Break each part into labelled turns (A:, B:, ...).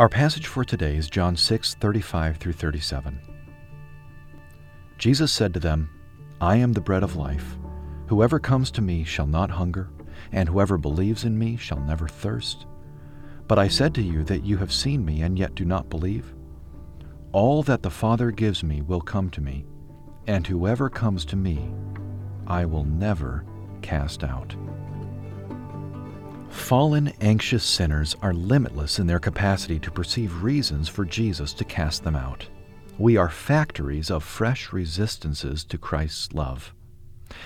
A: Our passage for today is John 6 35 through 37. Jesus said to them, I am the bread of life. Whoever comes to me shall not hunger, and whoever believes in me shall never thirst. But I said to you that you have seen me and yet do not believe. All that the Father gives me will come to me, and whoever comes to me, I will never cast out. Fallen, anxious sinners are limitless in their capacity to perceive reasons for Jesus to cast them out. We are factories of fresh resistances to Christ's love.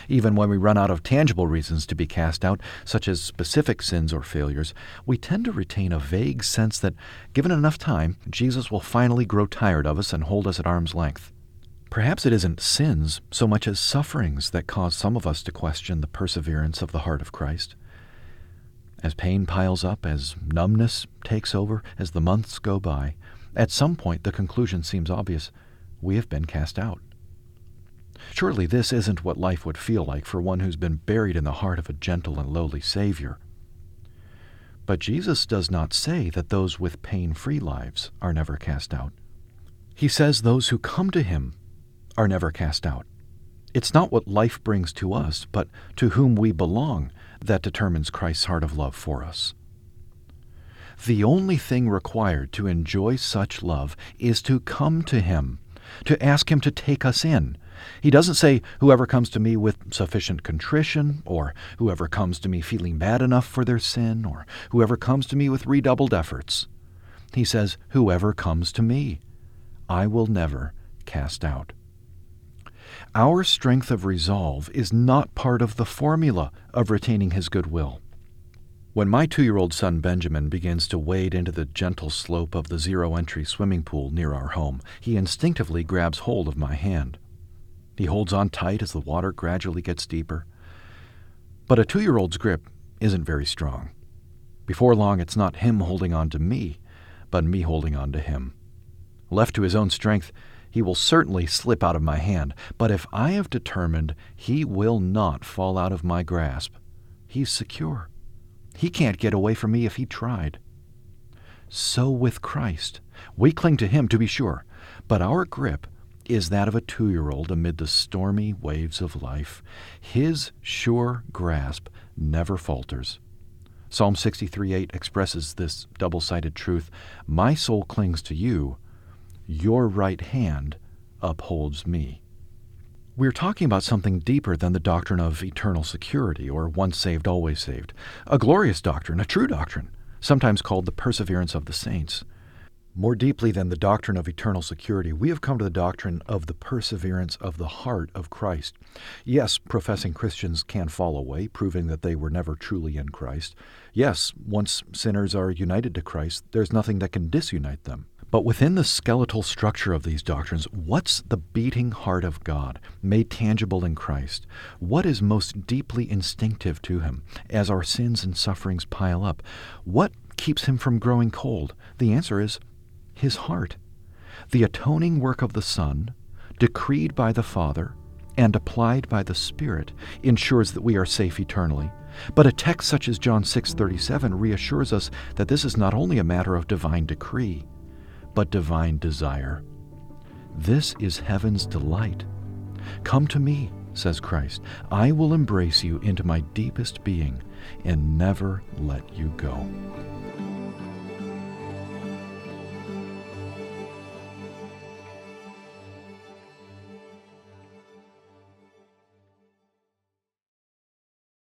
A: Even when we run out of tangible reasons to be cast out, such as specific sins or failures, we tend to retain a vague sense that, given enough time, Jesus will finally grow tired of us and hold us at arm's length. Perhaps it isn't sins so much as sufferings that cause some of us to question the perseverance of the heart of Christ. As pain piles up, as numbness takes over, as the months go by, at some point the conclusion seems obvious we have been cast out. Surely this isn't what life would feel like for one who's been buried in the heart of a gentle and lowly Savior. But Jesus does not say that those with pain free lives are never cast out. He says those who come to Him are never cast out. It's not what life brings to us, but to whom we belong that determines Christ's heart of love for us. The only thing required to enjoy such love is to come to Him, to ask Him to take us in. He doesn't say, Whoever comes to me with sufficient contrition, or whoever comes to me feeling bad enough for their sin, or whoever comes to me with redoubled efforts. He says, Whoever comes to me, I will never cast out. Our strength of resolve is not part of the formula of retaining his goodwill. When my two year old son Benjamin begins to wade into the gentle slope of the zero entry swimming pool near our home, he instinctively grabs hold of my hand. He holds on tight as the water gradually gets deeper. But a two year old's grip isn't very strong. Before long, it's not him holding on to me, but me holding on to him. Left to his own strength, he will certainly slip out of my hand, but if I have determined he will not fall out of my grasp, he's secure. He can't get away from me if he tried. So with Christ. We cling to him, to be sure, but our grip is that of a two year old amid the stormy waves of life. His sure grasp never falters. Psalm 63 8 expresses this double sided truth My soul clings to you, your right hand upholds me. We're talking about something deeper than the doctrine of eternal security or once saved, always saved. A glorious doctrine, a true doctrine, sometimes called the perseverance of the saints. More deeply than the doctrine of eternal security, we have come to the doctrine of the perseverance of the heart of Christ. Yes, professing Christians can fall away, proving that they were never truly in Christ. Yes, once sinners are united to Christ, there's nothing that can disunite them. But within the skeletal structure of these doctrines, what's the beating heart of God, made tangible in Christ? What is most deeply instinctive to him as our sins and sufferings pile up? What keeps him from growing cold? The answer is his heart. The atoning work of the Son, decreed by the Father, and applied by the Spirit ensures that we are safe eternally. But a text such as John 6:37 reassures us that this is not only a matter of divine decree, but divine desire. This is heaven's delight. Come to me, says Christ. I will embrace you into my deepest being and never let you go.